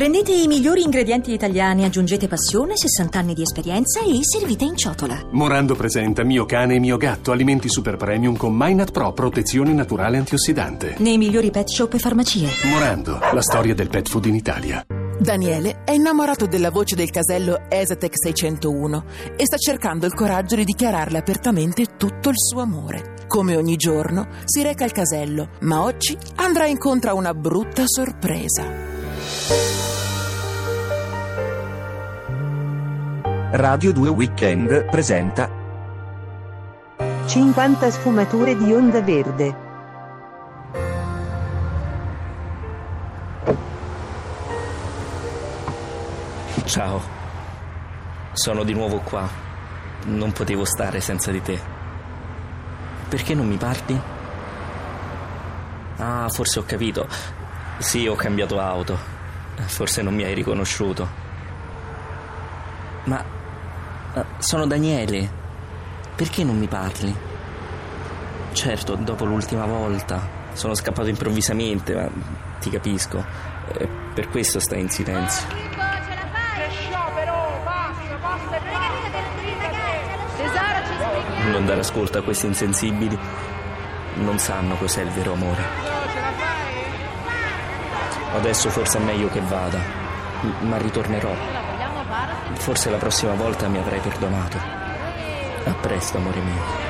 Prendete i migliori ingredienti italiani, aggiungete passione, 60 anni di esperienza e servite in ciotola. Morando presenta Mio cane e mio gatto, alimenti super premium con Minat Pro, protezione naturale antiossidante. Nei migliori pet shop e farmacie. Morando, la storia del pet food in Italia. Daniele è innamorato della voce del casello Esatec 601 e sta cercando il coraggio di dichiararle apertamente tutto il suo amore. Come ogni giorno si reca al casello, ma oggi andrà incontro a una brutta sorpresa. Radio 2 Weekend presenta 50 sfumature di onda verde. Ciao, sono di nuovo qua. Non potevo stare senza di te. Perché non mi parli? Ah, forse ho capito. Sì, ho cambiato auto. Forse non mi hai riconosciuto. Ma eh, sono Daniele. Perché non mi parli? Certo, dopo l'ultima volta sono scappato improvvisamente, ma ti capisco. Eh, per questo stai in silenzio. Non dare ascolto a questi insensibili. Non sanno cos'è il vero amore. Adesso forse è meglio che vada, ma ritornerò. Forse la prossima volta mi avrai perdonato. A presto, amore mio.